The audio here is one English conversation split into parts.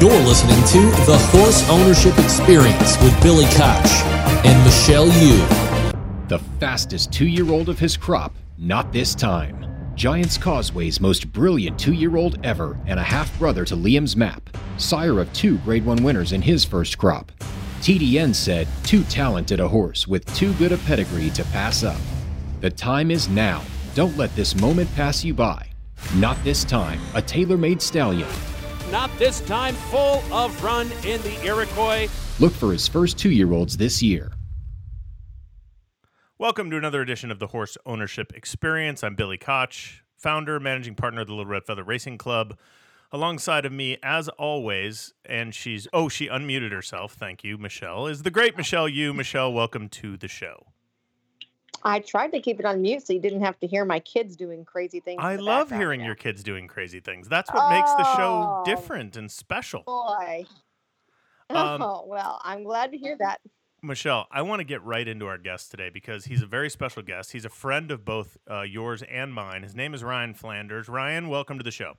You're listening to The Horse Ownership Experience with Billy Koch and Michelle Yu. The fastest two year old of his crop, not this time. Giant's Causeway's most brilliant two year old ever, and a half brother to Liam's Map, sire of two Grade 1 winners in his first crop. TDN said, too talented a horse with too good a pedigree to pass up. The time is now. Don't let this moment pass you by. Not this time, a tailor made stallion. Not this time, full of run in the Iroquois. Look for his first two year olds this year. Welcome to another edition of the Horse Ownership Experience. I'm Billy Koch, founder, managing partner of the Little Red Feather Racing Club. Alongside of me, as always, and she's oh, she unmuted herself. Thank you, Michelle. Is the great Michelle Yu. Michelle, welcome to the show. I tried to keep it on mute so you didn't have to hear my kids doing crazy things. I love hearing Yeah. your kids doing crazy things. That's what makes the show Oh. different and special. boy. Um, oh well, I'm glad to hear that. Michelle, I want to get right into our guest today because he's a very special guest. He's a friend of both uh, yours and mine. His name is Ryan Flanders. Ryan, welcome to the show.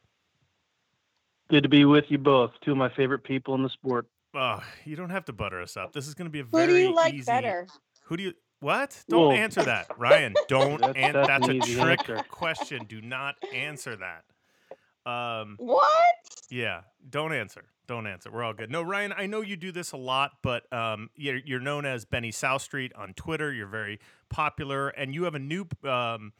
Good to be with you both. Two of my favorite people in the sport. Oh, you don't have to butter us up. This is going to be a Who do you like easy. better? Who do you? What? Don't Well- answer that, Ryan. Don't. That's- an- that's that's an a trick answer. question. Do not answer that. Um. What? Yeah. Don't answer. Don't answer. We're all good. No, Ryan. I know you do this a lot, but um, you're, you're known as Benny South Street on Twitter. You're very popular, and you have a new um,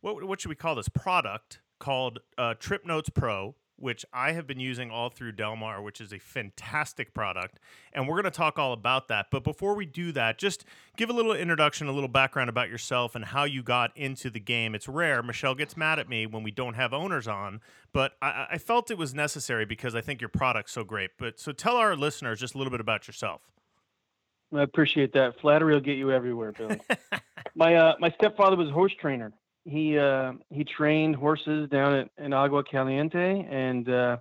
what what should we call this product called uh, Trip Notes Pro, which I have been using all through Del Mar, which is a fantastic product, and we're going to talk all about that. But before we do that, just give a little introduction, a little background about yourself and how you got into the game. It's rare. Michelle gets mad at me when we don't have owners on, but I, I felt it was necessary because I think your product's so great. But so tell our listeners just a little bit about yourself. I appreciate that. Flattery will get you everywhere, Billy. my uh, my stepfather was a horse trainer. He uh, he trained horses down at in Agua Caliente, and uh,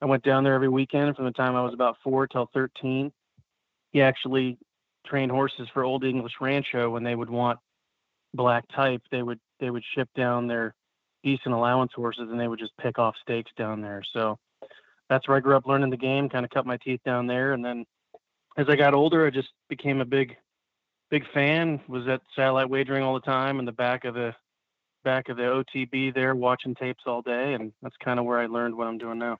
I went down there every weekend from the time I was about four till thirteen. He actually trained horses for Old English Rancho when they would want black type. They would they would ship down their decent allowance horses, and they would just pick off stakes down there. So that's where I grew up learning the game. Kind of cut my teeth down there, and then as I got older, I just became a big, big fan. Was at satellite wagering all the time in the back of the back of the OTB there, watching tapes all day, and that's kind of where I learned what I'm doing now.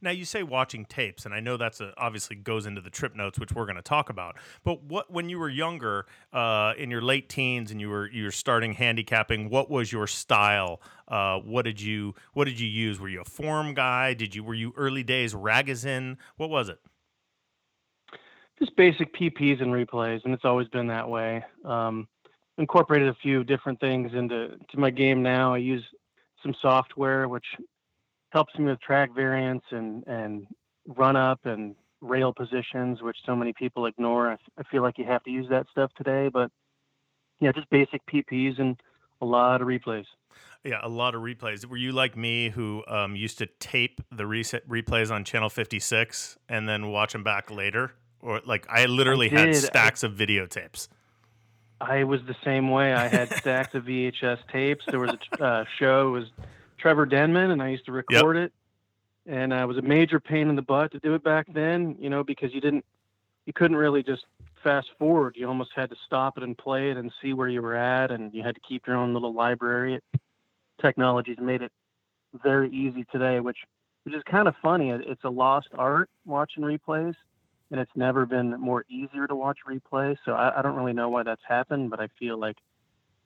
Now you say watching tapes, and I know that's a, obviously goes into the trip notes, which we're going to talk about. But what when you were younger, uh, in your late teens, and you were you were starting handicapping, what was your style? Uh, what did you what did you use? Were you a form guy? Did you were you early days Ragozin? What was it? Just basic PPs and replays, and it's always been that way. Um, incorporated a few different things into to my game now. I use some software which helps me with track variance and and run up and rail positions, which so many people ignore. I, f- I feel like you have to use that stuff today, but yeah, just basic PPs and a lot of replays. Yeah, a lot of replays. Were you like me, who um, used to tape the reset replays on channel fifty six and then watch them back later? Or like I literally had did. I- stacks of videotapes. I was the same way. I had stacks of VHS tapes. There was a uh, show. It was Trevor Denman, and I used to record it. And uh, it was a major pain in the butt to do it back then, you know, because you didn't, you couldn't really just fast forward. You almost had to stop it and play it and see where you were at, and you had to keep your own little library. Technology's made it very easy today, which which is kind of funny. It's a lost art watching replays and it's never been more easier to watch replay. So I, I don't really know why that's happened, but I feel like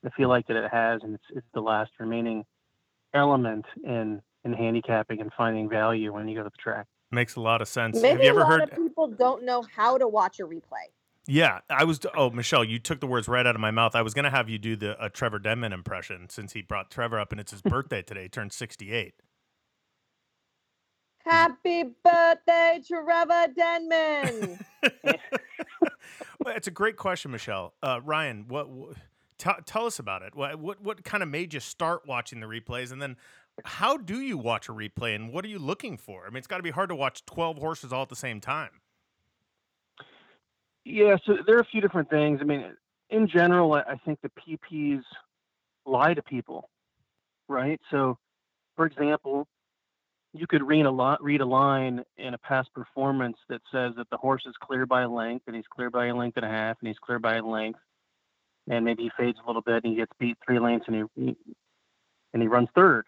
I feel like that it has, and it's it's the last remaining element in in handicapping and finding value when you go to the track. Makes a lot of sense. Maybe Have you ever a lot heard? of people don't know how to watch a replay. Yeah, I was. Oh, Michelle, you took the words right out of my mouth. I was going to have you do the uh, Trevor Denman impression since he brought Trevor up, and it's his birthday today. He turned sixty-eight. Happy birthday, Trevor Denman. well, it's a great question, Michelle. Uh, Ryan, what? what tell tell us about it. What, what what kind of made you start watching the replays, and then how do you watch a replay, and what are you looking for? I mean, it's got to be hard to watch twelve horses all at the same time. Yeah, so there are a few different things. I mean, in general, I I think the PPs lie to people, right? So, for example, you could read a lot, read a line in a past performance that says that the horse is clear by a length, and he's clear by a length and a half, and he's clear by a length, and maybe he fades a little bit and he gets beat three lengths and he and he runs third.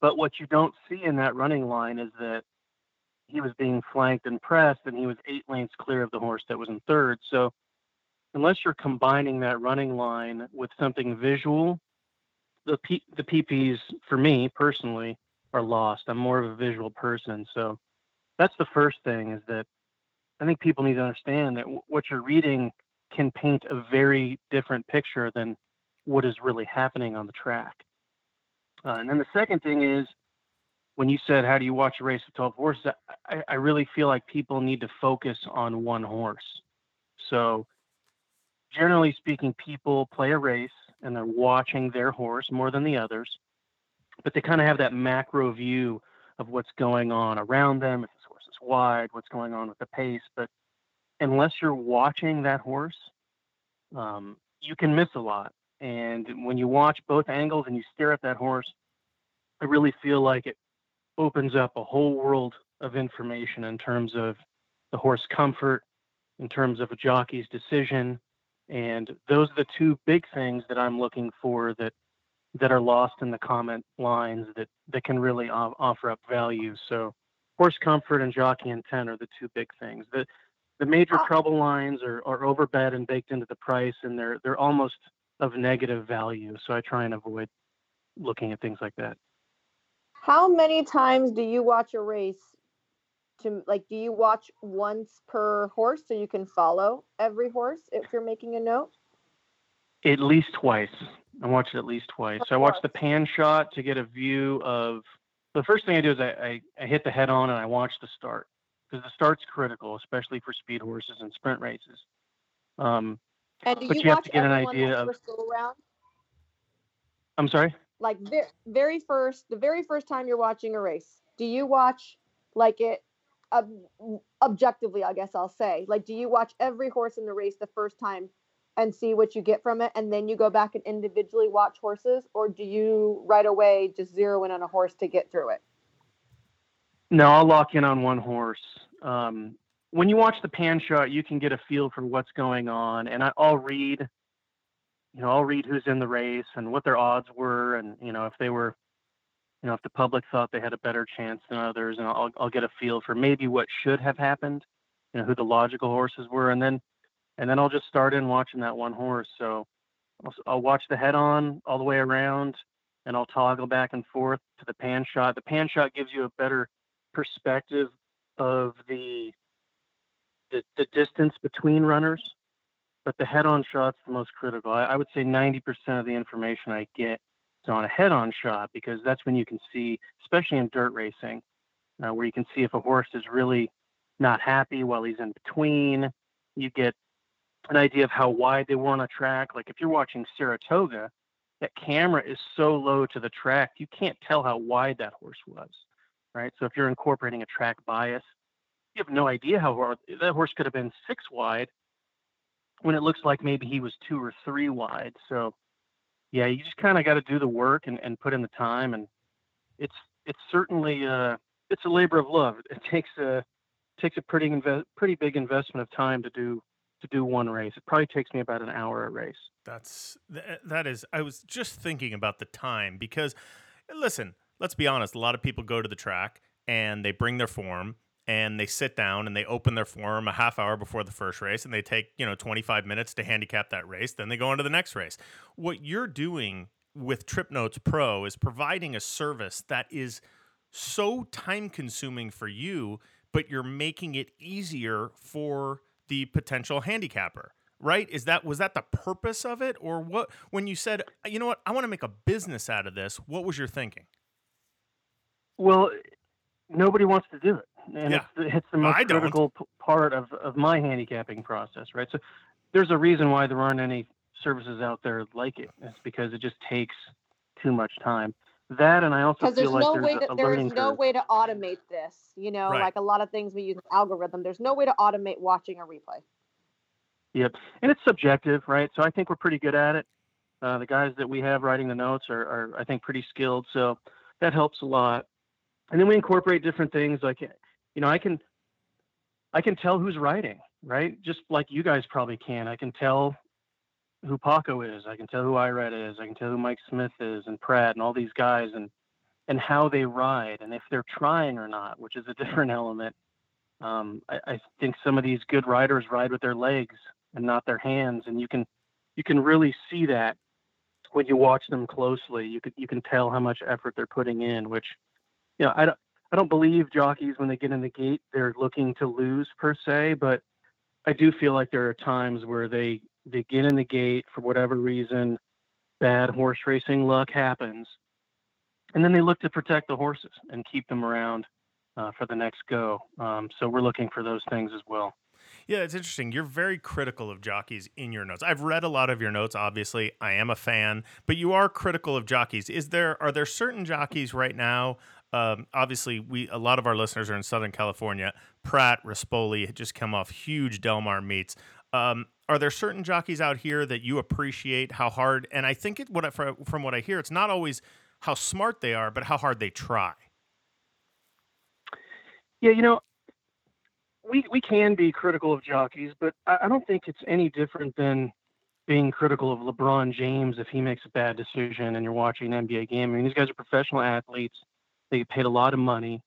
But what you don't see in that running line is that he was being flanked and pressed, and he was eight lengths clear of the horse that was in third. So unless you're combining that running line with something visual, the P- the PPs for me personally are lost. I'm more of a visual person, so that's the first thing is that I think people need to understand that w- what you're reading can paint a very different picture than what is really happening on the track. Uh, and then the second thing is when you said, How do you watch a race of 12 horses? I, I really feel like people need to focus on one horse. So, generally speaking, people play a race and they're watching their horse more than the others, but they kind of have that macro view of what's going on around them. If this horse is wide, what's going on with the pace. But unless you're watching that horse, um, you can miss a lot. And when you watch both angles and you stare at that horse, I really feel like it opens up a whole world of information in terms of the horse comfort, in terms of a jockey's decision. And those are the two big things that I'm looking for that that are lost in the comment lines that that can really offer up value. So horse comfort and jockey intent are the two big things. The the major ah. trouble lines are, are overbet and baked into the price and they're they're almost of negative value. So I try and avoid looking at things like that. How many times do you watch a race to like do you watch once per horse so you can follow every horse if you're making a note? At least twice. I watch it at least twice. So I watch the pan shot to get a view of the first thing I do is I, I, I hit the head on and I watch the start because the start's critical, especially for speed horses and sprint races. Um, and do but you, you have watch to get an idea of. first go around? I'm sorry. Like ve- very first, the very first time you're watching a race, do you watch like it ob- objectively? I guess I'll say, like, do you watch every horse in the race the first time and see what you get from it, and then you go back and individually watch horses, or do you right away just zero in on a horse to get through it? No, I'll lock in on one horse. Um, when you watch the pan shot, you can get a feel for what's going on, and I, I'll read. You know, I'll read who's in the race and what their odds were, and you know if they were, you know, if the public thought they had a better chance than others, and I'll I'll get a feel for maybe what should have happened, you know, who the logical horses were, and then, and then I'll just start in watching that one horse. So, I'll, I'll watch the head on all the way around, and I'll toggle back and forth to the pan shot. The pan shot gives you a better perspective of the, the the, distance between runners, but the head-on shot's the most critical. I, I would say 90% of the information I get is on a head-on shot because that's when you can see, especially in dirt racing, uh, where you can see if a horse is really not happy while he's in between. You get an idea of how wide they were on a track. Like if you're watching Saratoga, that camera is so low to the track, you can't tell how wide that horse was right? So if you're incorporating a track bias, you have no idea how hard that horse could have been six wide when it looks like maybe he was two or three wide. So yeah, you just kind of got to do the work and, and put in the time. And it's, it's certainly, uh, it's a labor of love. It takes a, takes a pretty, inve- pretty big investment of time to do, to do one race. It probably takes me about an hour a race. That's, that is, I was just thinking about the time because listen, let's be honest, a lot of people go to the track and they bring their form and they sit down and they open their form a half hour before the first race and they take, you know, 25 minutes to handicap that race, then they go on to the next race. What you're doing with Trip Notes Pro is providing a service that is so time consuming for you, but you're making it easier for the potential handicapper right is that was that the purpose of it or what when you said you know what i want to make a business out of this what was your thinking well, nobody wants to do it, and Yeah. it's the, it's the most critical p- part of of my handicapping process, right? So there's a reason why there aren't any services out there like it. It's because it just takes too much time. That, and I also Because there's feel like no there's way a, to a there's no curve. way to automate this. You know, Right. like a lot of things we use an algorithm. There's no way to automate watching a replay. Yep, and it's subjective, right? So I think we're pretty good at it. Uh, the guys that we have writing the notes are, are, I think, pretty skilled. So that helps a lot. and then we incorporate different things like, you know, I can, I can tell who's writing, right? Just like you guys probably can. I can tell who Paco is. I can tell who Irad is. I can tell who Mike Smith is and Pratt and all these guys and and how they ride and if they're trying or not, which is a different element. Um, I, I think some of these good riders ride with their legs and not their hands, and you can you can really see that when you watch them closely. You can you can tell how much effort they're putting in. Which, you know, I don't I don't believe jockeys when they get in the gate they're looking to lose per se, but I do feel like there are times where they they get in the gate for whatever reason, bad horse racing luck happens, and then they look to protect the horses and keep them around uh, for the next go. Um, so we're looking for those things as well. Yeah, it's interesting. You're very critical of jockeys in your notes. I've read a lot of your notes. Obviously, I am a fan, but you are critical of jockeys. Is there are there certain jockeys right now? Um, obviously, we a lot of our listeners are in Southern California. Pratt, Rispoli just come off huge Del Mar meets. Um, are there certain jockeys out here that you appreciate how hard? And I think it, what I, from what I hear, it's not always how smart they are, but how hard they try. Yeah, you know, we we can be critical of jockeys, but I, I don't think it's any different than being critical of LeBron James if he makes a bad decision and you're watching an NBA game. I mean, these guys are professional athletes. They get paid a lot of money,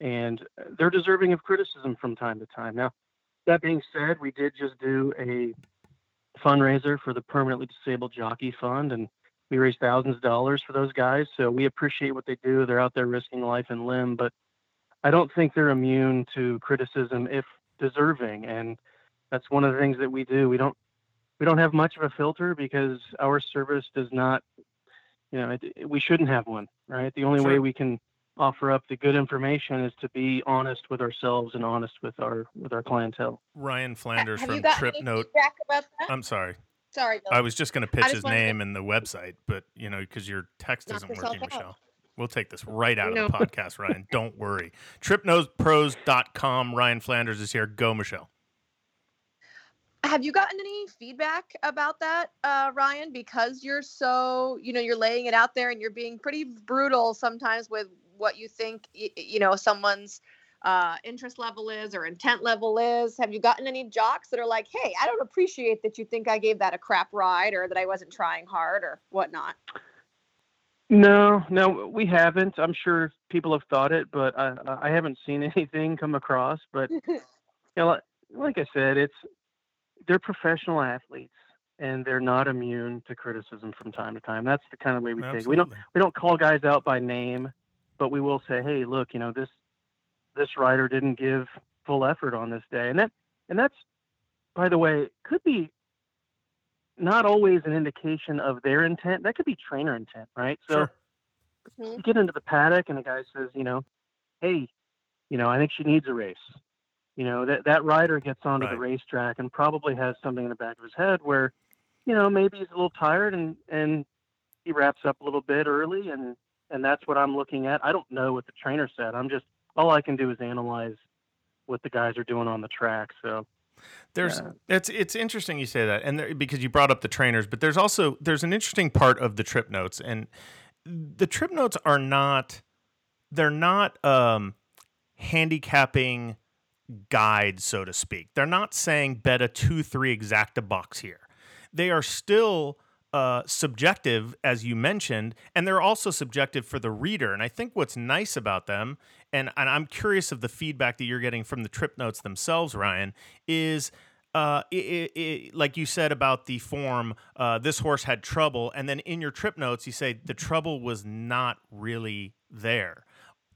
and uh, they're deserving of criticism from time to time. Now, that being said, we did just do a fundraiser for the Permanently Disabled Jockey Fund, and we raised thousands of dollars for those guys. So we appreciate what they do. They're out there risking life and limb, but I don't think they're immune to criticism if deserving. And that's one of the things that we do. We don't we don't have much of a filter because our service does not, you know, it, we shouldn't have one, right? The only sure. way we can offer up the good information is to be honest with ourselves and honest with our with our clientele. Ryan Flanders have from Trip Note. I'm sorry. Sorry. Bill. I was just going to pitch his name to... and the website, but you know, because your text Knock isn't working, out. Michelle. We'll take this right out no. of the podcast, Ryan. Don't worry. TripNotePros.com. Ryan Flanders is here. Go, Michelle. Have you gotten any feedback about that, uh, Ryan? Because you're so, you know, you're laying it out there and you're being pretty brutal sometimes with what you think, you know, someone's uh, interest level is or intent level is. Have you gotten any jocks that are like, hey, I don't appreciate that you think I gave that a crap ride or that I wasn't trying hard or whatnot? No, no, we haven't. I'm sure people have thought it, but I, I haven't seen anything come across. But you know, like I said, it's they're professional athletes and they're not immune to criticism from time to time. That's the kind of way we Absolutely. take. It. We don't we don't call guys out by name, but we will say, hey, look, you know this this rider didn't give full effort on this day, and that and that's by the way could be not always an indication of their intent. That could be trainer intent, right? So sure. you mm-hmm. get into the paddock and the guy says, you know, hey, you know, I think she needs a race. You know, that that rider gets onto right. the racetrack and probably has something in the back of his head where, you know, maybe he's a little tired and and he wraps up a little bit early and and that's what I'm looking at. I don't know what the trainer said. I'm just all I can do is analyze what the guys are doing on the track. So there's yeah. it's it's interesting you say that, and there, because you brought up the trainers, but there's also there's an interesting part of the trip notes, and the trip notes are not they're not um, handicapping guides, so to speak. They're not saying bet a two three exacta box here. They are still uh, subjective, as you mentioned, and they're also subjective for the reader. And I think what's nice about them and, and I'm curious of the feedback that you're getting from the trip notes themselves, Ryan, is uh, it, it, like you said about the form, uh, this horse had trouble, and then in your trip notes you say the trouble was not really there.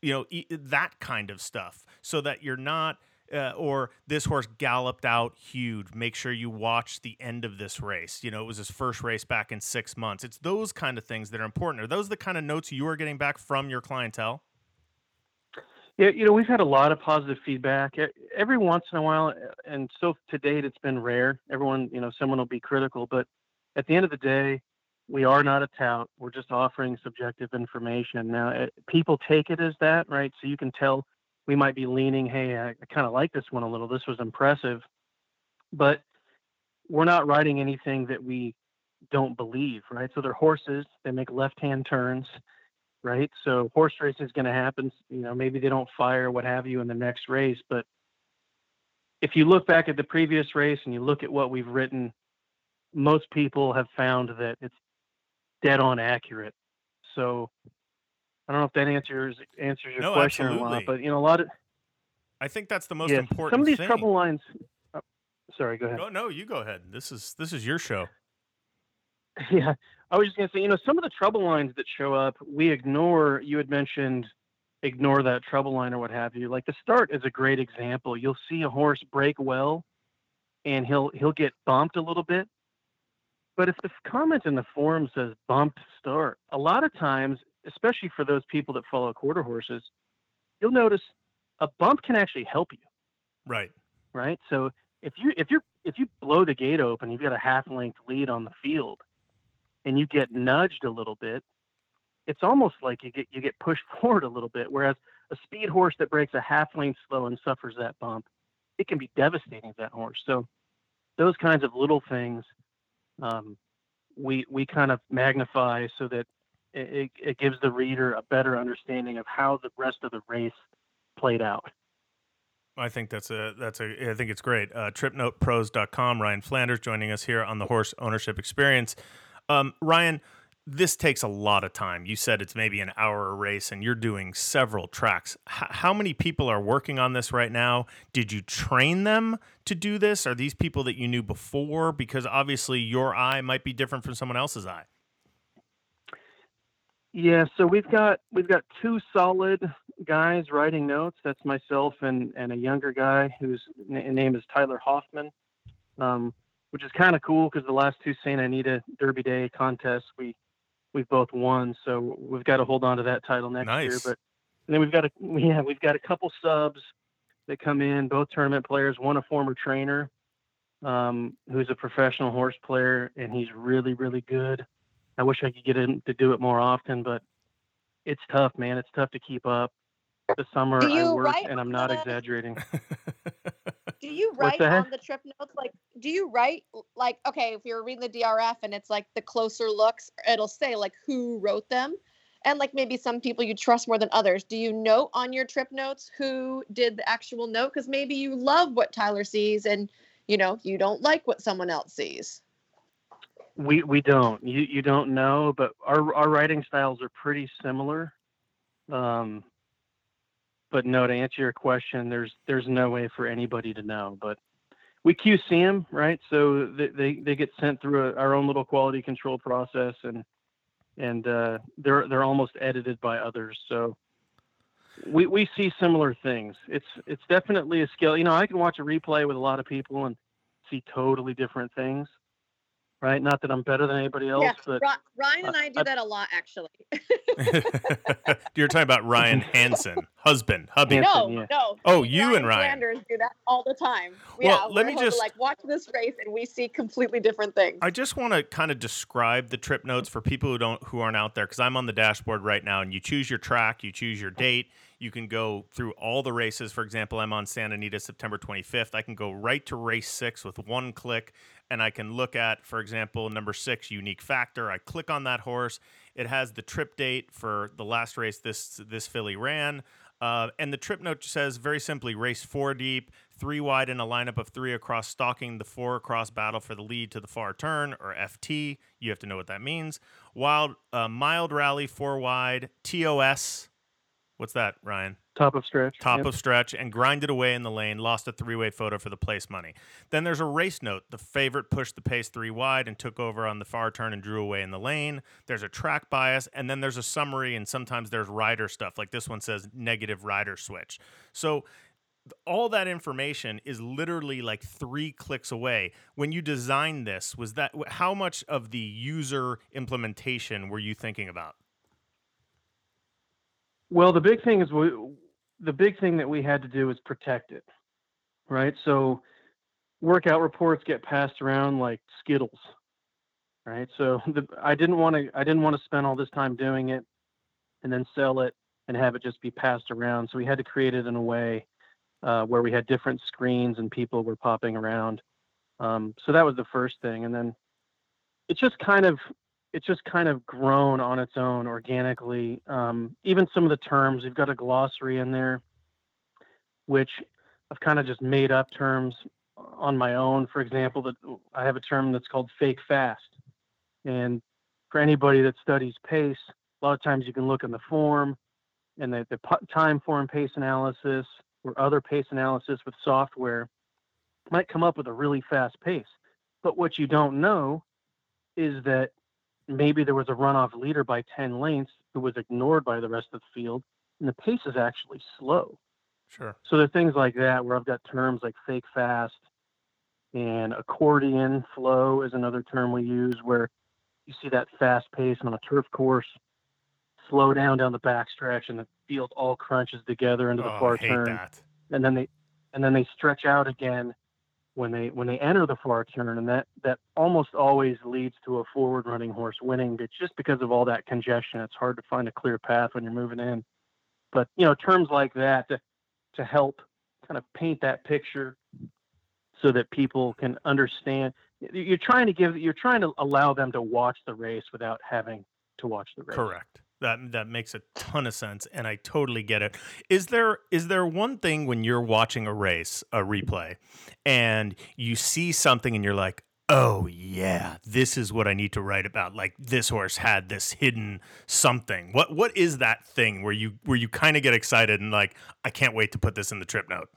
You know e- that kind of stuff, so that you're not. Uh, or this horse galloped out huge. Make sure you watch the end of this race. You know, it was his first race back in six months. It's those kind of things that are important. Are those the kind of notes you are getting back from your clientele? Yeah, you know, we've had a lot of positive feedback. Every once in a while, and so to date, it's been rare. Everyone, you know, someone will be critical, but at the end of the day, we are not a tout. We're just offering subjective information. Now, it, eh, people take it as that, right? So you can tell we might be leaning, hey, I, I kind of like this one a little. This was impressive. But we're not writing anything that we don't believe, right? So they're horses, they make left hand turns right? So horse racing is going to happen. You know, maybe they don't fire, what have you, in the next race. But if you look back at the previous race and you look at what we've written, most people have found that it's dead on accurate. So I don't know if that answers answers your No, question or not, but you know, a lot of I think that's the most yes, important some of these thing. trouble lines. oh, sorry, go ahead. No, no, you go ahead. This is this is your show. Yeah, I was just gonna say, you know, some of the trouble lines that show up, we ignore. You had mentioned ignore that trouble line or what have you. Like the start is a great example. You'll see a horse break well, and he'll he'll get bumped a little bit. But if the comment in the forum says bumped start, a lot of times, especially for those people that follow quarter horses, you'll notice a bump can actually help you Right. right? So if you if you if you blow the gate open, you've got a half length lead on the field, and you get nudged a little bit, it's almost like you get you get pushed forward a little bit. Whereas a speed horse that breaks a half length slow and suffers that bump, it can be devastating to that horse. So those kinds of little things, um, we we kind of magnify so that it, it, gives the reader a better understanding of how the rest of the race played out. I think that's a that's a I think it's great. Uh, TripNotePros.com. Ryan Flanders joining us here on the Horse Ownership Experience. Um, Ryan, this takes a lot of time. You said it's maybe an hour a race, and you're doing several tracks. H- how many people are working on this right now? Did you train them to do this? Are these people that you knew before? Because obviously your eye might be different from someone else's eye. Yeah, so we've got we've got two solid guys writing notes. That's myself and and a younger guy whose n- name is Tyler Hoffman, um, which is kind of cool because the last two Santa Anita Derby Day contests we we've both won. So we've got to hold on to that title next year. Nice. But and then we've got a yeah we've got a couple subs that come in, both tournament players. One a former trainer, um, who's a professional horse player, and he's really really good. I wish I could get him to do it more often, but it's tough, man. It's tough to keep up. The summer I work, and I'm not the- exaggerating. Do you write on the trip notes? Like, do you write like okay, if you're reading the DRF and it's like the closer looks, it'll say like who wrote them, and like maybe some people you trust more than others. Do you note on your trip notes who did the actual note? Because maybe you love what Tyler sees and you know you don't like what someone else sees. We we don't. You you don't know, but our our writing styles are pretty similar. Um, but no, to answer your question, there's there's no way for anybody to know. But we QC them, right? So they they, they get sent through a, our own little quality control process, and and uh, they're they're almost edited by others. So we we see similar things. It's it's definitely a skill. You know, I can watch a replay with a lot of people and see totally different things. Right? Not that I'm better than anybody else, yeah, but Ryan and I do I- that a lot actually. You're talking about Ryan Hansen, husband, hubby. Hansen, no, yeah. no. Oh, me you and Ryan. Flanders do that all the time. Well, yeah, let we're me just- like watch this race and we see completely different things. I just want to kind of describe the trip notes for people who don't who aren't out there because I'm on the dashboard right now, and you choose your track, you choose your date. You can go through all the races. For example, I'm on Santa Anita September 25th. I can go right to race six with one click, and I can look at, for example, number six, unique factor. I click on that horse. It has the trip date for the last race this this filly ran. Uh, and the trip note says very simply race four deep, three wide in a lineup of three across, stalking the four across battle for the lead to the far turn, or FT. You have to know what that means. Wild, uh, mild rally, four wide, TOS. What's that, Ryan? top of stretch. top Yep. of stretch and grinded away in the lane, lost a three way photo for the place money. Then there's a race note. The favorite pushed the pace three wide and took over on the far turn and drew away in the lane. There's a track bias, and then there's a summary, and sometimes there's rider stuff. Like this one says negative rider switch. So all that information is literally like three clicks away. When you designed this, was that how much of the user implementation were you thinking about? Well, the big thing is we, the big thing that we had to do is protect it, right? So workout reports get passed around like Skittles, right? So the, I didn't want to I didn't want to spend all this time doing it and then sell it and have it just be passed around. So we had to create it in a way uh, where we had different screens and people were popping around. Um, so that was the first thing, and then it's just kind of it's just kind of grown on its own organically. Um, even some of the terms, we've got a glossary in there, which I've kind of just made up terms on my own. For example, that I have a term that's called fake fast, and for anybody that studies pace, a lot of times you can look in the form and the, the time form pace analysis or other pace analysis with software might come up with a really fast pace. But what you don't know is that maybe there was a runoff leader by 10 lengths who was ignored by the rest of the field, and the pace is actually slow. Sure. So there are things like that where I've got terms like fake fast and accordion flow is another term we use where you see that fast pace on a turf course slow down down the backstretch and the field all crunches together into the oh, far I hate turn that. and then they and then they stretch out again when they when they enter the far turn and that that almost always leads to a forward running horse winning but just because of all that congestion it's hard to find a clear path when you're moving in but you know terms like that to, to help kind of paint that picture so that people can understand you're trying to give you're trying to allow them to watch the race without having to watch the race Correct. That that makes a ton of sense, and I totally get it. Is there is there one thing when you're watching a race, a replay, and you see something and you're like, "Oh yeah, this is what I need to write about." Like this horse had this hidden something. What what is that thing where you where you kind of get excited and like, "I can't wait to put this in the trip note."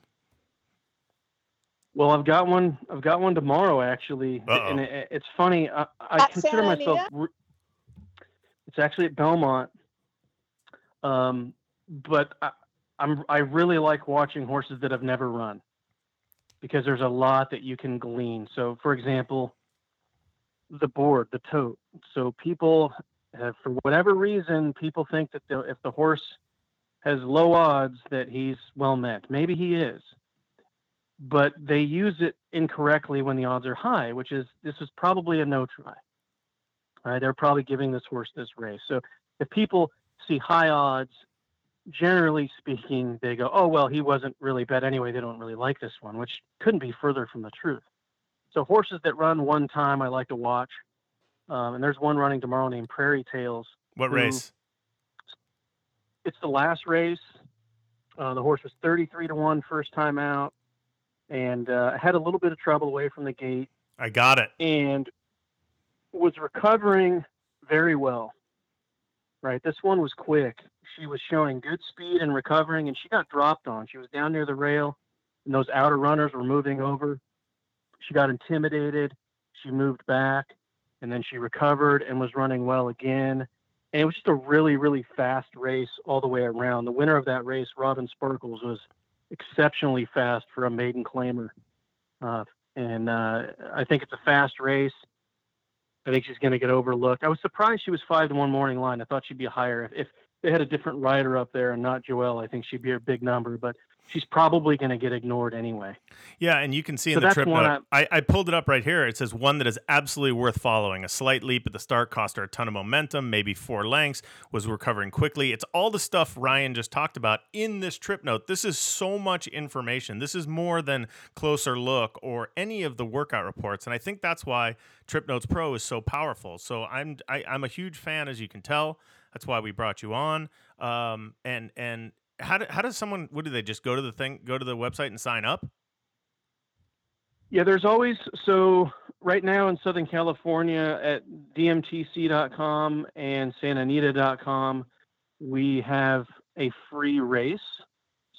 Well, I've got one. I've got one tomorrow, actually, Uh-oh. and it, it's funny. I, I consider myself. Re- It's actually at Belmont, um, but I, I'm I really like watching horses that have never run because there's a lot that you can glean. So, for example, the board, the tote. So people, have, for whatever reason, people think that the, if the horse has low odds, that he's well met. Maybe he is but they use it incorrectly when the odds are high, which is this is probably a no try. Right, they're probably giving this horse this race. So if people see high odds, generally speaking, they go, "Oh well, he wasn't really bet anyway. They don't really like this one," which couldn't be further from the truth. So horses that run one time, I like to watch. Um, and there's one running tomorrow named Prairie Tales. What Who- race? It's the last race. Uh, the horse was 33 to one first time out, and uh, had a little bit of trouble away from the gate. I got it. and was recovering very well. Right, this one was quick. She was showing good speed and recovering, and she got dropped on. She was down near the rail, and those outer runners were moving over. She got intimidated. She moved back, and then she recovered and was running well again. And it was just a really, really fast race all the way around. The winner of that race, Robin Sparkles, was exceptionally fast for a maiden claimer. Uh, and uh, I think it's a fast race. I think she's going to get overlooked. I was surprised she was five to one morning line. I thought she'd be a higher. If, if they had a different rider up there and not Joelle, I think she'd be a big number. But she's probably going to get ignored anyway. Yeah, and you can see So in the trip note. I, I pulled it up right here. It says one that is absolutely worth following. A slight leap at the start cost her a ton of momentum, maybe four lengths, was recovering quickly. It's all the stuff Ryan just talked about in this trip note. This is so much information. This is more than closer look or any of the workout reports. And I think that's why Trip Notes Pro is so powerful. So I'm I, I'm a huge fan, as you can tell. That's why we brought you on. Um, and and how, do, how does someone what do they just go to the thing go to the website and sign up? Yeah, there's always so right now in Southern California at dmtc.com and santaanita.com, we have a free race.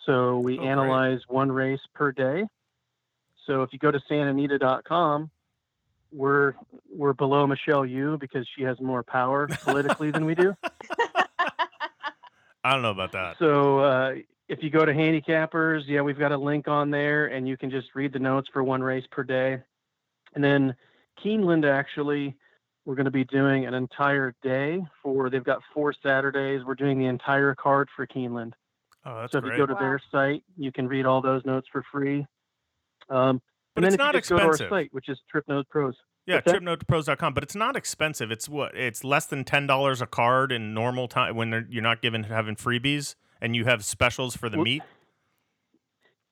So we Oh, great. analyze one race per day. So if you go to santaanita.com, we're we're below Michelle Yu because she has more power politically than we do. I don't know about that. So uh, if you go to handicappers, yeah, we've got a link on there, and you can just read the notes for one race per day. And then Keeneland, actually, we're going to be doing an entire day for. They've got four Saturdays. We're doing the entire card for Keeneland. Oh, that's so if great. you go to Wow. their site, you can read all those notes for free. Um, But and it's then not if you just go to our site, which is Trip Notes Pros. Yeah, tripnotepros.com, but it's not expensive. It's what? It's less than $10 a card in normal time when they're, you're not given having freebies and you have specials for the Well, meet.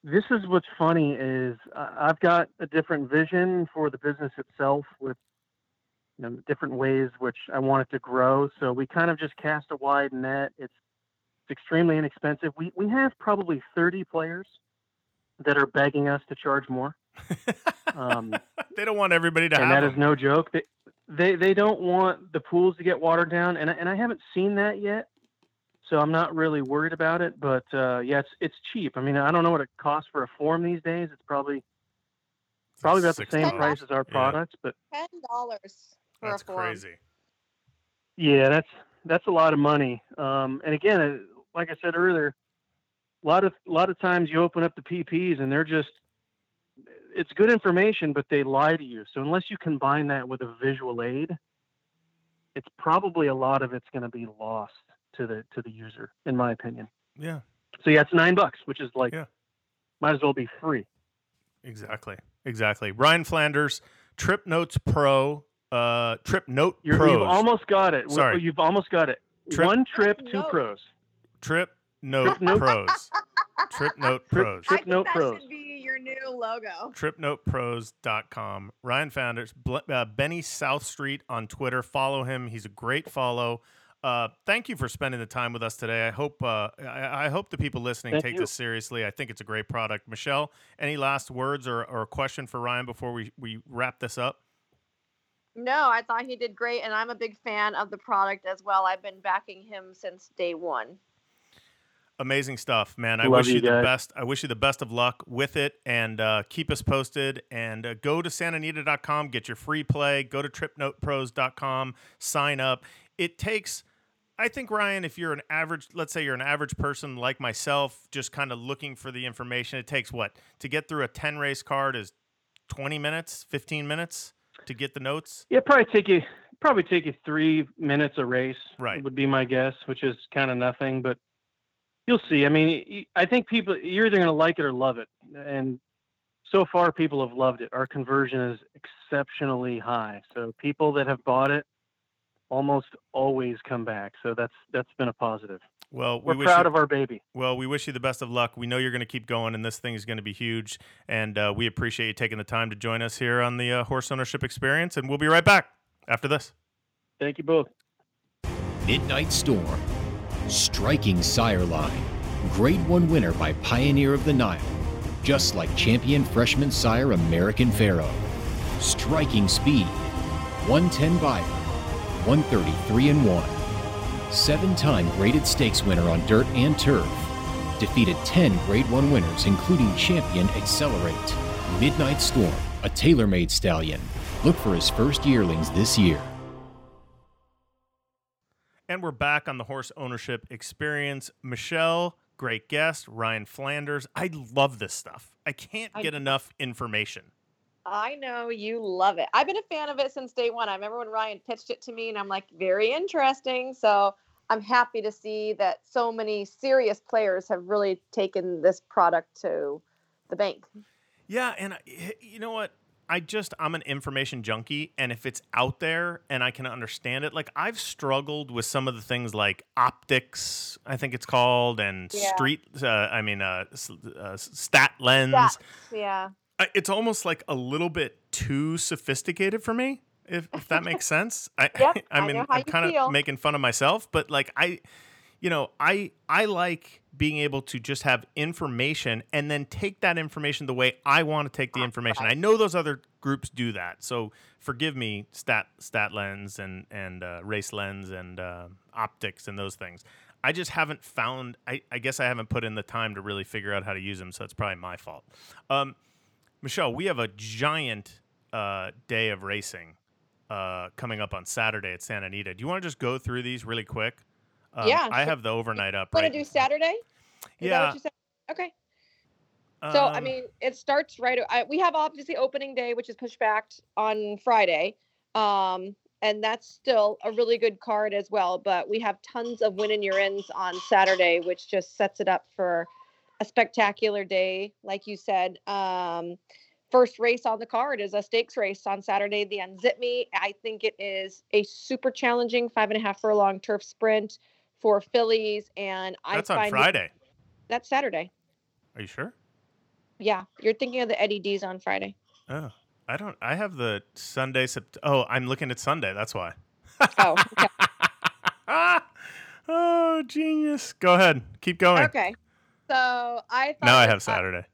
this is what's funny is I've got a different vision for the business itself with you know, different ways which I want it to grow. So we kind of just cast a wide net. It's, it's extremely inexpensive. We we have probably 30 players that are begging us to charge more. Um, they don't want everybody to and have that is them. no joke. They, they they don't want the pools to get watered down, and I- and I haven't seen that yet, so I'm not really worried about it. But uh, yeah, it's it's cheap. I mean, I don't know what it costs for a form these days. It's probably probably about the Six same dollars. price as our Yeah. products, but Ten dollars for That's a form. crazy. yeah, that's that's a lot of money. Um, and again, uh, like I said earlier, a lot of a lot of times you open up the PPs and they're just it's good information, but they lie to you. So unless you combine that with a visual aid, it's probably a lot of it's going to be lost to the to the user, in my opinion. Yeah, So yeah, it's nine bucks, which is like Yeah. might as well be free. exactly, exactly. Ryan Flanders, Trip Notes Pro, uh, Trip Note You're, Pros, you've almost got it. Sorry. you've almost got it. Trip- One trip, two Note. pros. Trip Note Note. Pros, Trip Note Pros. Trip I think Note that Pros. Should be your new logo. tripnotepros.com. Ryan Flanders, Bl- uh, Benny South Street on Twitter. Follow him. He's a great follow. Uh, thank you for spending the time with us today. I hope uh, I, I hope the people listening Thank take you. this seriously. I think it's a great product. Michelle, any last words or, or a question for Ryan before we, we wrap this up? No, I thought he did great, and I'm a big fan of the product as well. I've been backing him since day one. Amazing stuff, man. I Love wish you, you the best. I wish you the best of luck with it and uh, keep us posted. And uh, go to santaanita.com, get your free play. Go to tripnotepros.com, sign up. It takes, I think, Ryan, if you're an average, let's say you're an average person like myself, just kind of looking for the information, it takes what? To get through a 10 race card is 20 minutes, 15 minutes to get the notes? Yeah, probably take you probably take you three minutes a race. Right. would be my guess, which is kind of nothing, but you'll see. I mean, I think people you're either going to like it or love it, and so far people have loved it. Our conversion is exceptionally high, so people that have bought it almost always come back. So that's that's been a positive. Well, we We're wish proud you- of our baby. Well, we wish you the best of luck. We know you're going to keep going, and this thing is going to be huge. And uh, we appreciate you taking the time to join us here on the uh, Horse Ownership Experience. And we'll be right back after this. Thank you both. Midnight Storm, striking sire line, Grade 1 winner by Pioneer of the Nile, just like champion freshman sire American Pharoah. Striking speed, 110 Beyer, 133 and 1. Seven time graded stakes winner on dirt and turf. Defeated 10 Grade 1 winners, including champion Accelerate. Midnight Storm, a tailor made stallion. Look for his first yearlings this year. And we're back on the Horse Ownership Experience. Michelle, great guest. Ryan Flanders. I love this stuff. I can't I- get enough information. I know you love it. I've been a fan of it since day one. I remember when Ryan pitched it to me, and I'm like, very interesting. So I'm happy to see that so many serious players have really taken this product to the bank. Yeah, and I, you know what? I just I'm an information junkie, and if it's out there and I can understand it, like I've struggled with some of the things like optics, I think it's called, and Yeah. street. Uh, I mean, uh, uh, stat lens. Yeah. Yeah. I, it's almost like a little bit too sophisticated for me. If, if that makes sense, I, Yep, I I mean, know I'm kind feel. of making fun of myself, but like I, you know, I I like being able to just have information and then take that information the way I want to take the information. I know those other groups do that, so forgive me, stat stat lens and and uh, race lens and uh, optics and those things. I just haven't found. I, I guess I haven't put in the time to really figure out how to use them, so it's probably my fault. Um, Michelle, we have a giant uh, day of racing uh, coming up on Saturday at Santa Anita. Do you want to just go through these really quick? Um, Yeah, I have the overnight up. Want Right. to do Saturday? Is Yeah. what you said? Okay. So I Um, mean, it starts right. I, we have obviously opening day, which is pushed back on Friday, um, and that's still a really good card as well. But we have tons of Win and You're Ins on Saturday, which just sets it up for a spectacular day, like you said. Um, first race on the card is a stakes race on Saturday, the Unzip Me. I think it is a super challenging five and a half furlong turf sprint for fillies, and that's I on find it- Friday. that's Saturday. Are you sure? Yeah, you're thinking of the Eddie D's on Friday. Oh, I don't. I have the Sunday. Sept- oh, I'm looking at Sunday. That's why. Oh, okay. oh, genius. Go ahead. Keep going. okay. So I thought Now I have Saturday.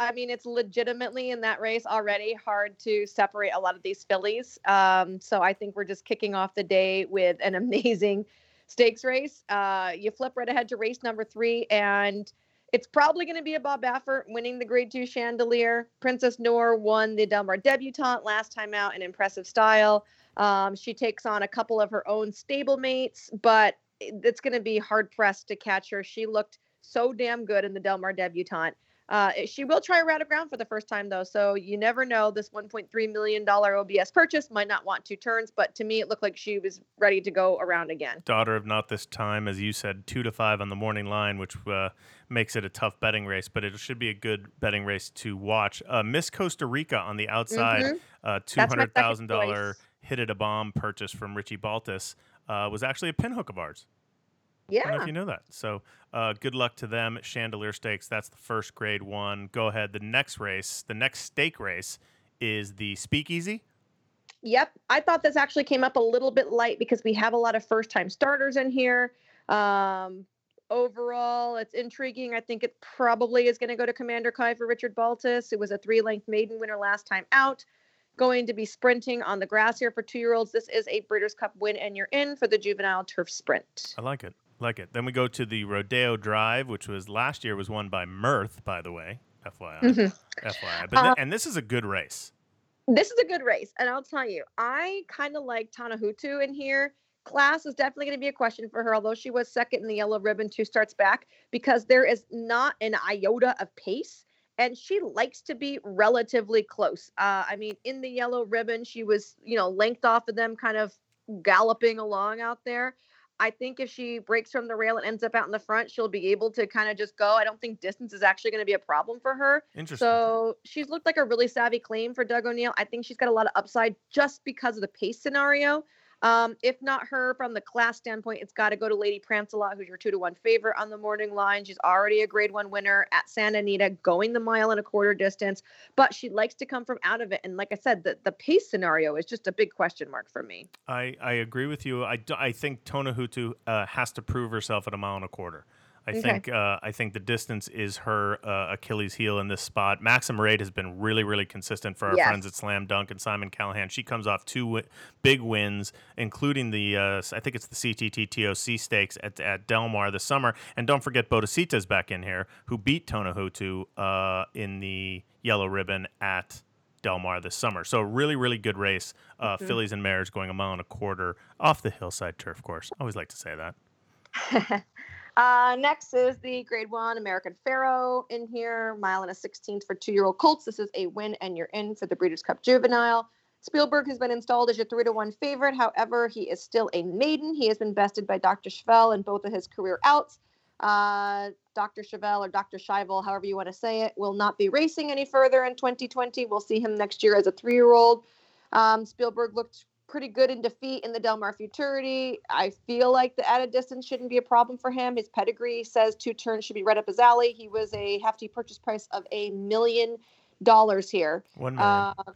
I mean, it's legitimately in that race already hard to separate a lot of these fillies. Um, so I think we're just kicking off the day with an amazing stakes race. Uh, you flip right ahead to race number three, and it's probably going to be a Bob Baffert winning the Grade Two Chandelier. Princess Noor won the Del Mar Debutante last time out in impressive style. Um, she takes on a couple of her own stablemates, but it's going to be hard pressed to catch her. She looked so damn good in the Del Mar Debutante. Uh, she will try a route of ground for the first time, though. So you never know. This $1.3 million OBS purchase might not want two turns, but to me, it looked like she was ready to go around again. Daughter of Not This Time, as you said, two to five on the morning line, which uh, makes it a tough betting race, but it should be a good betting race to watch. Uh, Miss Costa Rica on the outside, Mhm. uh, two That's my hundred second thousand dollar hit it a bomb purchase from Richie Baltas uh, was actually a pinhook of ours. I don't know if you know that. So uh, good luck to them. Chandelier Stakes. That's the first grade one. Go ahead. The next race, the next stake race, is the Speakeasy. Yep. I thought this actually came up a little bit light because we have a lot of first time starters in here. Um, overall, it's intriguing. I think it probably is going to go to Commander Kai for Richard Baltas. It was a three length maiden winner last time out. Going to be sprinting on the grass here for two year olds. This is a Breeders' Cup win, and you're in for the juvenile turf sprint. I like it. Like it. Then we go to the Rodeo Drive, which was last year was won by Mirth, by the way. FYI. Mhm. FYI. But Uh, and this is a good race. This is a good race, and I'll tell you, I kind of like Tonahutu in here. Class is definitely going to be a question for her, although she was second in the yellow ribbon two starts back, because there is not an iota of pace, and she likes to be relatively close. Uh, I mean, in the yellow ribbon, she was, you know, length off of them, kind of galloping along out there. I think if she breaks from the rail and ends up out in the front, she'll be able to kind of just go. I don't think distance is actually going to be a problem for her. Interesting. So she's looked like a really savvy claim for Doug O'Neill. I think she's got a lot of upside just because of the pace scenario. Um, if not her from the class standpoint, it's got to go to Lady Prancealot, who's your two to one favorite on the morning line. She's already a grade one winner at Santa Anita, going the mile and a quarter distance, but she likes to come from out of it. And like I said, the, the pace scenario is just a big question mark for me. I, I agree with you. I, I think Tonahutu uh, has to prove herself at a mile and a quarter. I Okay. think uh, I think the distance is her uh, Achilles heel in this spot. Maxim Rate has been really really consistent for our Yes. friends at Slam Dunk and Simon Callaghan. She comes off two wi- big wins, including the uh, I think it's the CTT TOC stakes at, at Del Mar this summer. And don't forget Bodhicitta's back in here, who beat Tonahutu uh, in the yellow ribbon at Del Mar this summer. So really, really good race. Uh, Fillies and mares going a mile and a quarter off the hillside turf course. Always like to say that. uh, next is the grade one American Pharoah in here, mile and a 16th for two year old Colts. This is a win, and you're in for the Breeders' Cup Juvenile. Spielberg has been installed as your three to one favorite. However, he is still a maiden. He has been bested by Dr. Schivel in both of his career outs. Uh, Dr. Chevelle or Dr. Schivel, however you want to say it, will not be racing any further in 2020. We'll see him next year as a three year old. Um, Spielberg looked pretty good in defeat in the Del Mar Futurity. I feel like the added distance shouldn't be a problem for him. His pedigree says two turns should be right up his alley. He was a hefty purchase price of a million dollars here. One million. Uh,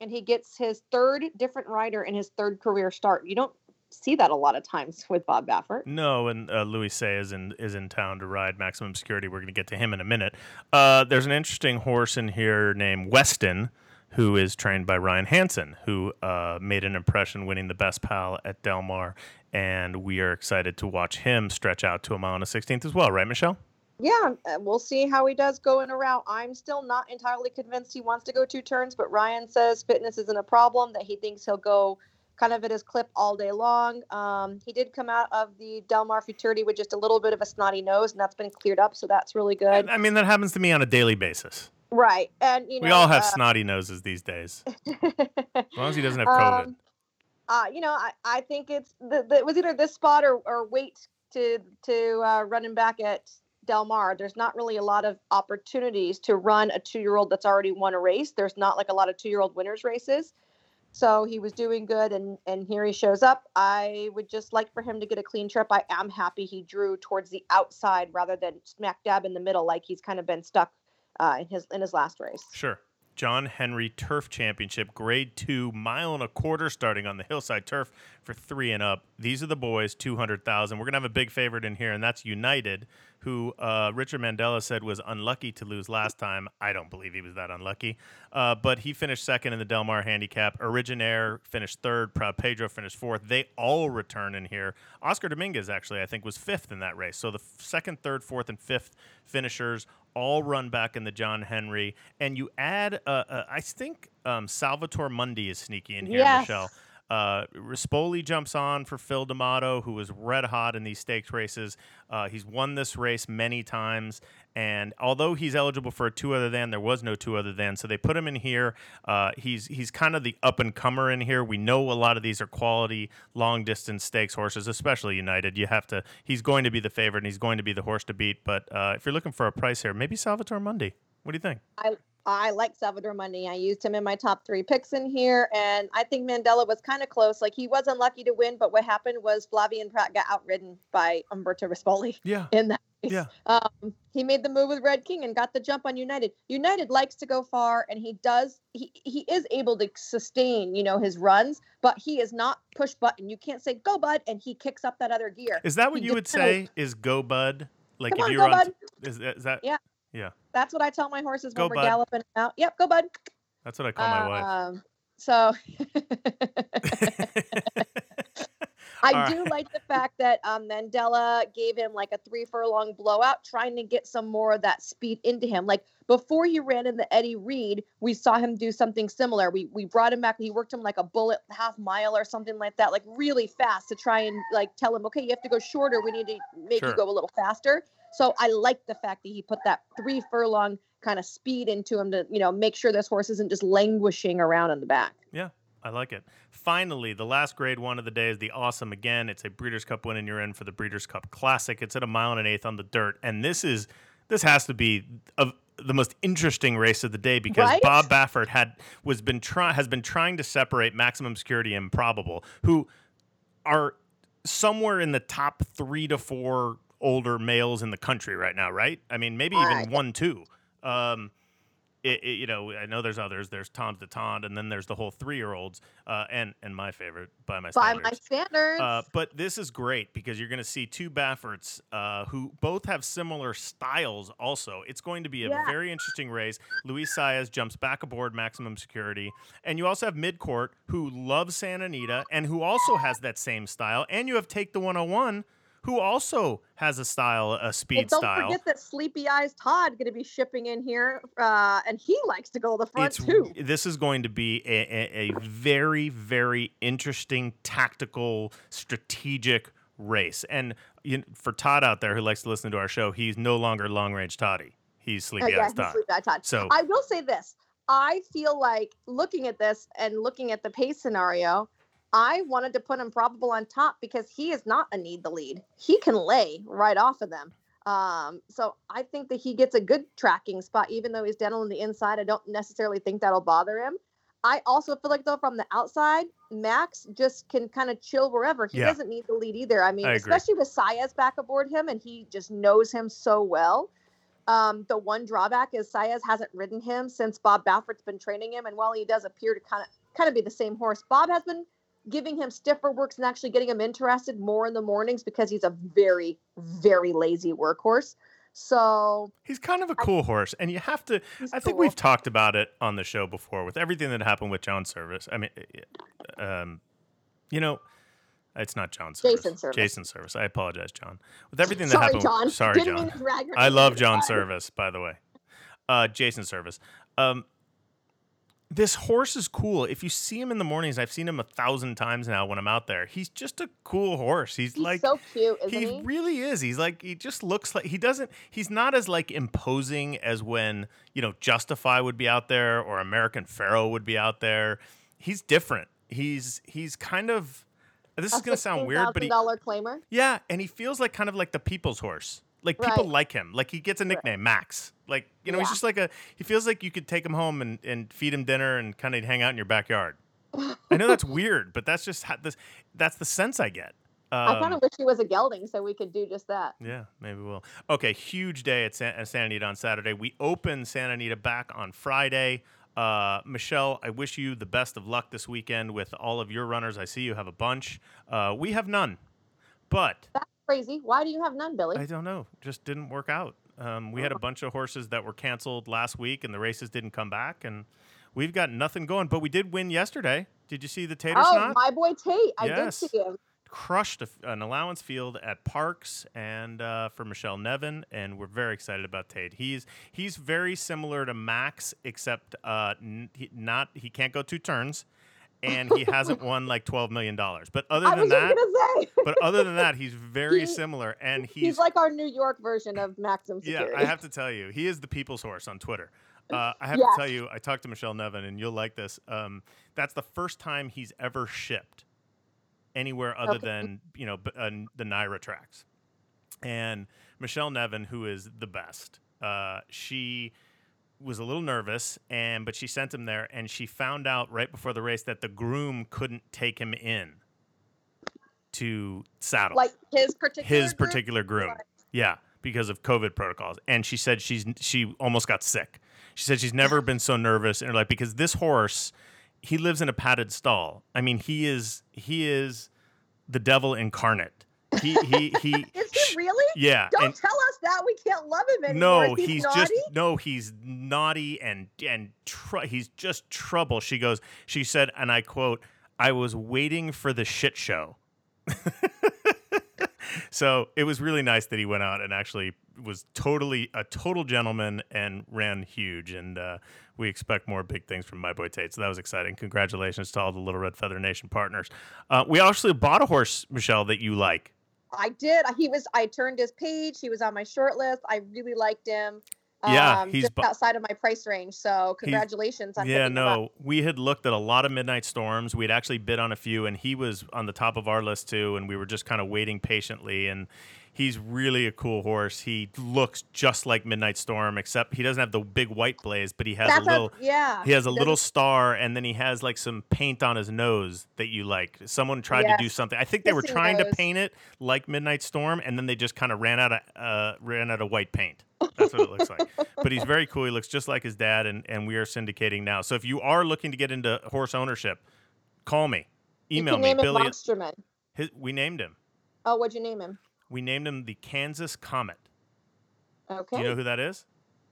and he gets his third different rider in his third career start. You don't see that a lot of times with Bob Baffert. No, and uh, Luis Saez is in is in town to ride Maximum Security. We're going to get to him in a minute. Uh, there's an interesting horse in here named Weston, who is trained by Ryan Hanson, who uh, made an impression winning the Best Pal at Del Mar, and we are excited to watch him stretch out to a mile and a sixteenth as well. Right, Michelle? Yeah, uh, we'll see how he does go in a route. I'm still not entirely convinced he wants to go two turns, but Ryan says fitness isn't a problem, that he thinks he'll go kind of at his clip all day long. Um, he did come out of the Del Mar Futurity with just a little bit of a snotty nose, and that's been cleared up, so that's really good. I mean, that happens to me on a daily basis. Right. And, you know, we all have uh, snotty noses these days, as long as he doesn't have COVID. Um, uh, you know, I, I think it's the, the, it was either this spot or, or wait to to uh, run him back at Del Mar. There's not really a lot of opportunities to run a two year old that's already won a race. There's not like a lot of two year old winners races. So he was doing good, and and here he shows up. I would just like for him to get a clean trip. I am happy he drew towards the outside rather than smack dab in the middle, like he's kind of been stuck uh, in his in his last race. Sure. John Henry Turf Championship, Grade Two, mile and a quarter, starting on the hillside turf for three and up. These are the boys, two hundred thousand. We're gonna have a big favorite in here, and that's United, who uh, Richard Mandella said was unlucky to lose last time. I don't believe he was that unlucky, uh, but he finished second in the Del Mar Handicap. Originaire finished third. Proud Pedro finished fourth. They all return in here. Oscar Dominguez actually, I think, was fifth in that race. So the second, third, fourth, and fifth finishers all run back in the John Henry, and you add, uh, uh, I think um, Salvatore Mundi is sneaky in here, Yes. Michelle. Uh, Rispoli jumps on for Phil D'Amato, who was red hot in these stakes races. Uh, he's won this race many times, and although he's eligible for a two other than, there was no two other than, so they put him in here. Uh, he's he's kind of the up and comer in here. We know a lot of these are quality long distance stakes horses, especially United. You have to. He's going to be the favorite, and he's going to be the horse to beat. But uh, if you're looking for a price here, maybe Salvatore Mundi. What do you think? I I like Salvador Mundi. I used him in my top three picks in here, and I think Mandella was kind of close. Like he was unlucky to win, but what happened was Flavien Prat got outridden by Umberto Rispoli Yeah. in that race. Yeah. Um, he made the move with Red King and got the jump on United. United likes to go far, and he does. He he is able to sustain, you know, his runs, but he is not push button. You can't say go bud, and he kicks up that other gear. Is that what He you would say? Is go bud? Like Come if on, you're go, on? bud. Is that, is that? Yeah. Yeah. That's what I tell my horses Go, when we're galloping out. Yep, go bud. That's what I call my wife. Um, so I All do right. like the fact that um, Mandella gave him like a three furlong blowout, trying to get some more of that speed into him. Like before he ran into Eddie Read, we saw him do something similar. We we brought him back. He worked him like a bullet half mile or something like that, like really fast to try and like tell him, okay, you have to go shorter. We need to make Sure. you go a little faster. So I like the fact that he put that three furlong kind of speed into him to you know make sure this horse isn't just languishing around in the back. Yeah, I like it. Finally, the last grade one of the day is the awesome again. It's a Breeders' Cup win, and you're in for the Breeders' Cup Classic. It's at a mile and an eighth on the dirt, and this is this has to be of the most interesting race of the day because Right? Bob Baffert had was been try has been trying to separate Maximum Security and Improbable, who are somewhere in the top three to four older males in the country right now, right? I mean, maybe even Right. one, two. Um, it, it- you know, I know there's others. There's Tom's d'Etat, and then there's the whole three year olds, uh, and and my favorite by my By standards. my standards. Uh, but this is great because you're going to see two Bafferts uh, who both have similar styles. Also, it's going to be a Yeah. very interesting race. Luis Saez jumps back aboard Maximum Security, and you also have Midcourt who loves Santa Anita and who also has that same style. And you have Take the 101 who also has a style, a speed don't style. forget that Sleepy Eyes Todd going to be shipping in here, uh, and he likes to go to the front it's too. this is going to be a, a, a very very interesting tactical strategic race and you, for todd out there who likes to listen to our show he's no longer long range toddy he's Uh, sleepy yeah, eyes he's todd Sleepy Eyes Todd. so I will say this: I feel like looking at this and looking at the pace scenario, I wanted to put Improbable on top because he is not a need the lead. He can lay right off of them. Um, so I think that he gets a good tracking spot, even though he's dental on the inside. I don't necessarily think that'll bother him. I also feel like though from the outside, Max just can kind of chill wherever. He Yeah. doesn't need the lead either. I mean, I especially with Saez back aboard him, and he just knows him so well. Um, the one drawback is Saez hasn't ridden him since Bob Baffert's been training him, and while he does appear to kind of kind of be the same horse, Bob has been giving him stiffer works and actually getting him interested more in the mornings because he's a very very lazy workhorse. So he's kind of a cool horse and you have to i think cool. we've talked about it on the show before with everything that happened with john Servis i mean um, you know it's not John Servis. Jason Servis. Jason Servis. I apologize, John. With everything that Sorry, happened, John. sorry, Didn't John. mean to drag I love John. Service, by the way. Uh, Jason Servis. Um, this horse is cool. If you see him in the mornings, I've seen him a thousand times now when I'm out there. He's just a cool horse. He's, He's like so cute, isn't he he? really is. He's like he just looks like he doesn't. He's not as like imposing as when you know Justify would be out there or American Pharoah would be out there. He's different. He's he's kind of. This is gonna sound weird, but he dollar claimer. yeah, and he feels like kind of like the people's horse. Like people Right. like him. Like he gets a nickname, Max. Like you know, he's just like a. He feels like you could take him home and, and feed him dinner and kind of hang out in your backyard. I know that's weird, but that's just how this. That's the sense I get. I Um, kind of wish he was a gelding so we could do just that. yeah, maybe we'll. Okay, huge day at San, at Santa Anita on Saturday. We open Santa Anita back on Friday. Uh, Michelle, I wish you the best of luck this weekend with all of your runners. I see you have a bunch. Uh, we have none, but That's crazy. Why do you have none, Billy? I don't know. Just didn't work out. Um, we had a bunch of horses that were canceled last week, and the races didn't come back, and we've got nothing going. But we did win yesterday. Did you see the tater oh, snot? my boy Tate. I Yes. did see him. Crushed a, an allowance field at Parx and uh, for Michelle Nevin, and we're very excited about Tate. He's he's very similar to Max, except uh, n- he, not he can't go two turns, and he hasn't won like twelve million dollars. But other than that, but other than that, he's very He- similar, and he's, he's like our New York version of Maxim yeah, I have to tell you, he is the people's horse on Twitter. Uh, I have Yeah. to tell you, I talked to Michelle Nevin, and you'll like this. Um, that's the first time he's ever shipped anywhere other Okay. than you know b- uh, the NYRA tracks. And Michelle Nevin, who is the best, uh, she was a little nervous, and but she sent him there, and she found out right before the race that the groom couldn't take him in to saddle like his particular his group? particular groom. Right. Yeah, because of COVID protocols. And she said she's she almost got sick. She said she's never been so nervous and like because this horse, he lives in a padded stall. I mean, he is he is the devil incarnate. He he he really? Yeah. Don't and- tell us that. We can't love him anymore. no, He's, he's naughty? just no, he's naughty and and tr- he's just trouble. She goes, she said, and I quote, "I was waiting for the shit show." so it was really nice that he went out and actually was totally a total gentleman and ran huge. And uh, we expect more big things from my boy Tate. So that was exciting. Congratulations to all the Little Red Feather Nation partners. Uh, we actually bought a horse, Michelle, that you like. I did. He was. I turned his page. He was on my short list. I really liked him. Yeah, um, he's just bu- outside of my price range. So congratulations on yeah, picking him up. no, we had looked at a lot of Midnight Storms. We'd actually bid on a few, and he was on the top of our list too. And we were just kind of waiting patiently. And he's really a cool horse. He looks just like Midnight Storm, except he doesn't have the big white blaze, but he has That's a little. yeah. He has a little star, and then he has like some paint on his nose that you like. Someone tried to do something. I think they were Kissing trying to paint it like Midnight Storm, and then they just kind of ran out of uh, ran out of white paint. That's what it looks like. But he's very cool. He looks just like his dad, and, and we are syndicating now. So if you are looking to get into horse ownership, call me, email me. Billy. his, we named him. Oh, what'd you name him? We named him the Kansas Comet. Okay. Do you know who that is?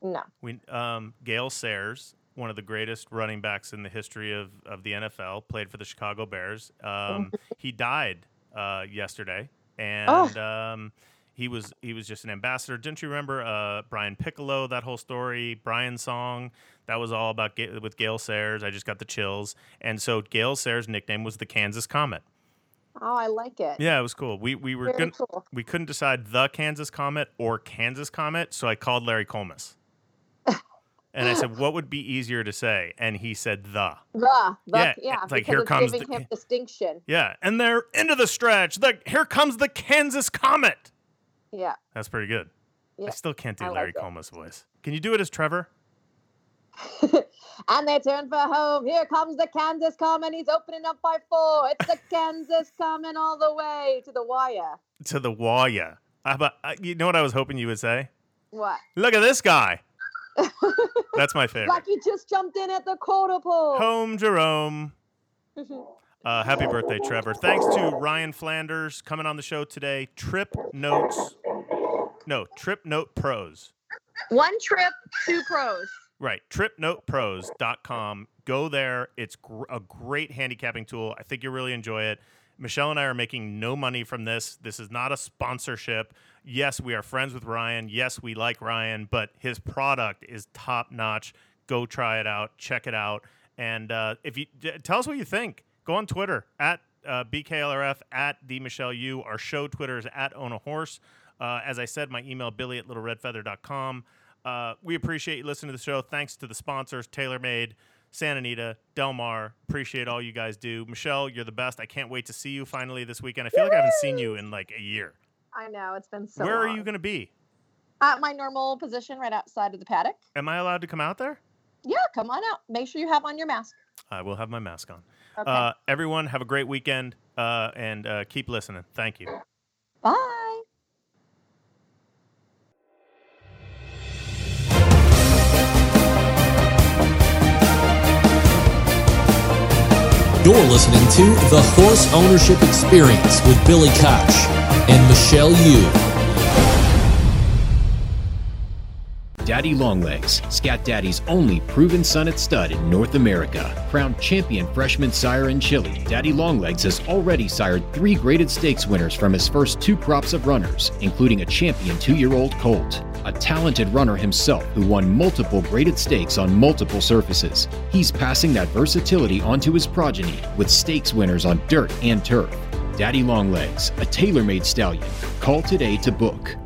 no. We um, Gale Sayers, one of the greatest running backs in the history of, of the NFL, played for the Chicago Bears. Um, he died uh, yesterday, and um, he was he was just an ambassador. Didn't you remember uh, Brian Piccolo? That whole story, Brian song. That was all about Ga- with Gale Sayers. I just got the chills, and so Gale Sayers' nickname was the Kansas Comet. Oh, I like it. Yeah, it was cool. We we were Very gonna, cool. we couldn't decide the Kansas Comet or Kansas Comet, so I called Larry Collmus. and I said, "What would be easier to say?" And he said, "The." The, the Yeah, yeah, it's like, here comes giving the- him distinction. Yeah, and they're into the stretch. The here comes the Kansas Comet. Yeah. That's pretty good. I still can't do I Larry it. Collmus' voice. Can you do it as Trevor? And they turn for home. Here comes the Kansas coming. He's opening up by four. It's the Kansas coming all the way to the wire. To the Waya. How about uh, you know what I was hoping you would say? What? Look at this guy. That's my favorite. Like he just jumped in at the quarter pole. Home Jerome. Uh, happy birthday, Trevor. Thanks to Ryan Flanders coming on the show today. Trip Notes. No, Trip Note Pros. One trip, two pros. Right. TripNotePros.com. Go there. It's gr- a great handicapping tool. I think you'll really enjoy it. Michelle and I are making no money from this. This is not a sponsorship. Yes, we are friends with Ryan. Yes, we like Ryan, but his product is top notch. Go try it out. Check it out. And uh, if you d- tell us what you think, go on Twitter at uh, BKLRF at the Michelle U. Our show Twitter is at Own a Horse. Uh, as I said, my email billy at littleredfeather.com. Uh, we appreciate you listening to the show. Thanks to the sponsors, TaylorMade, Santa Anita, Del Mar. Appreciate all you guys do. Michelle, you're the best. I can't wait to see you finally this weekend. I feel like I haven't seen you in like a year. I know it's been so. Where are you going to be? At my normal position, right outside of the paddock. Am I allowed to come out there? Yeah, come on out. Make sure you have on your mask. I will have my mask on. Okay. Uh, everyone, have a great weekend uh, and uh, keep listening. Thank you. Bye. You're listening to The Horse Ownership Experience with Billy Koch and Michelle Yu. Daddy Longlegs, Scat Daddy's only proven Sunnit stud in North America. Crowned champion freshman sire in Chile, Daddy Longlegs has already sired three graded stakes winners from his first two crops of runners, including a champion two year old colt. A talented runner himself who won multiple graded stakes on multiple surfaces. He's passing that versatility onto his progeny with stakes winners on dirt and turf. Daddy Longlegs, a tailor made stallion. Call today to book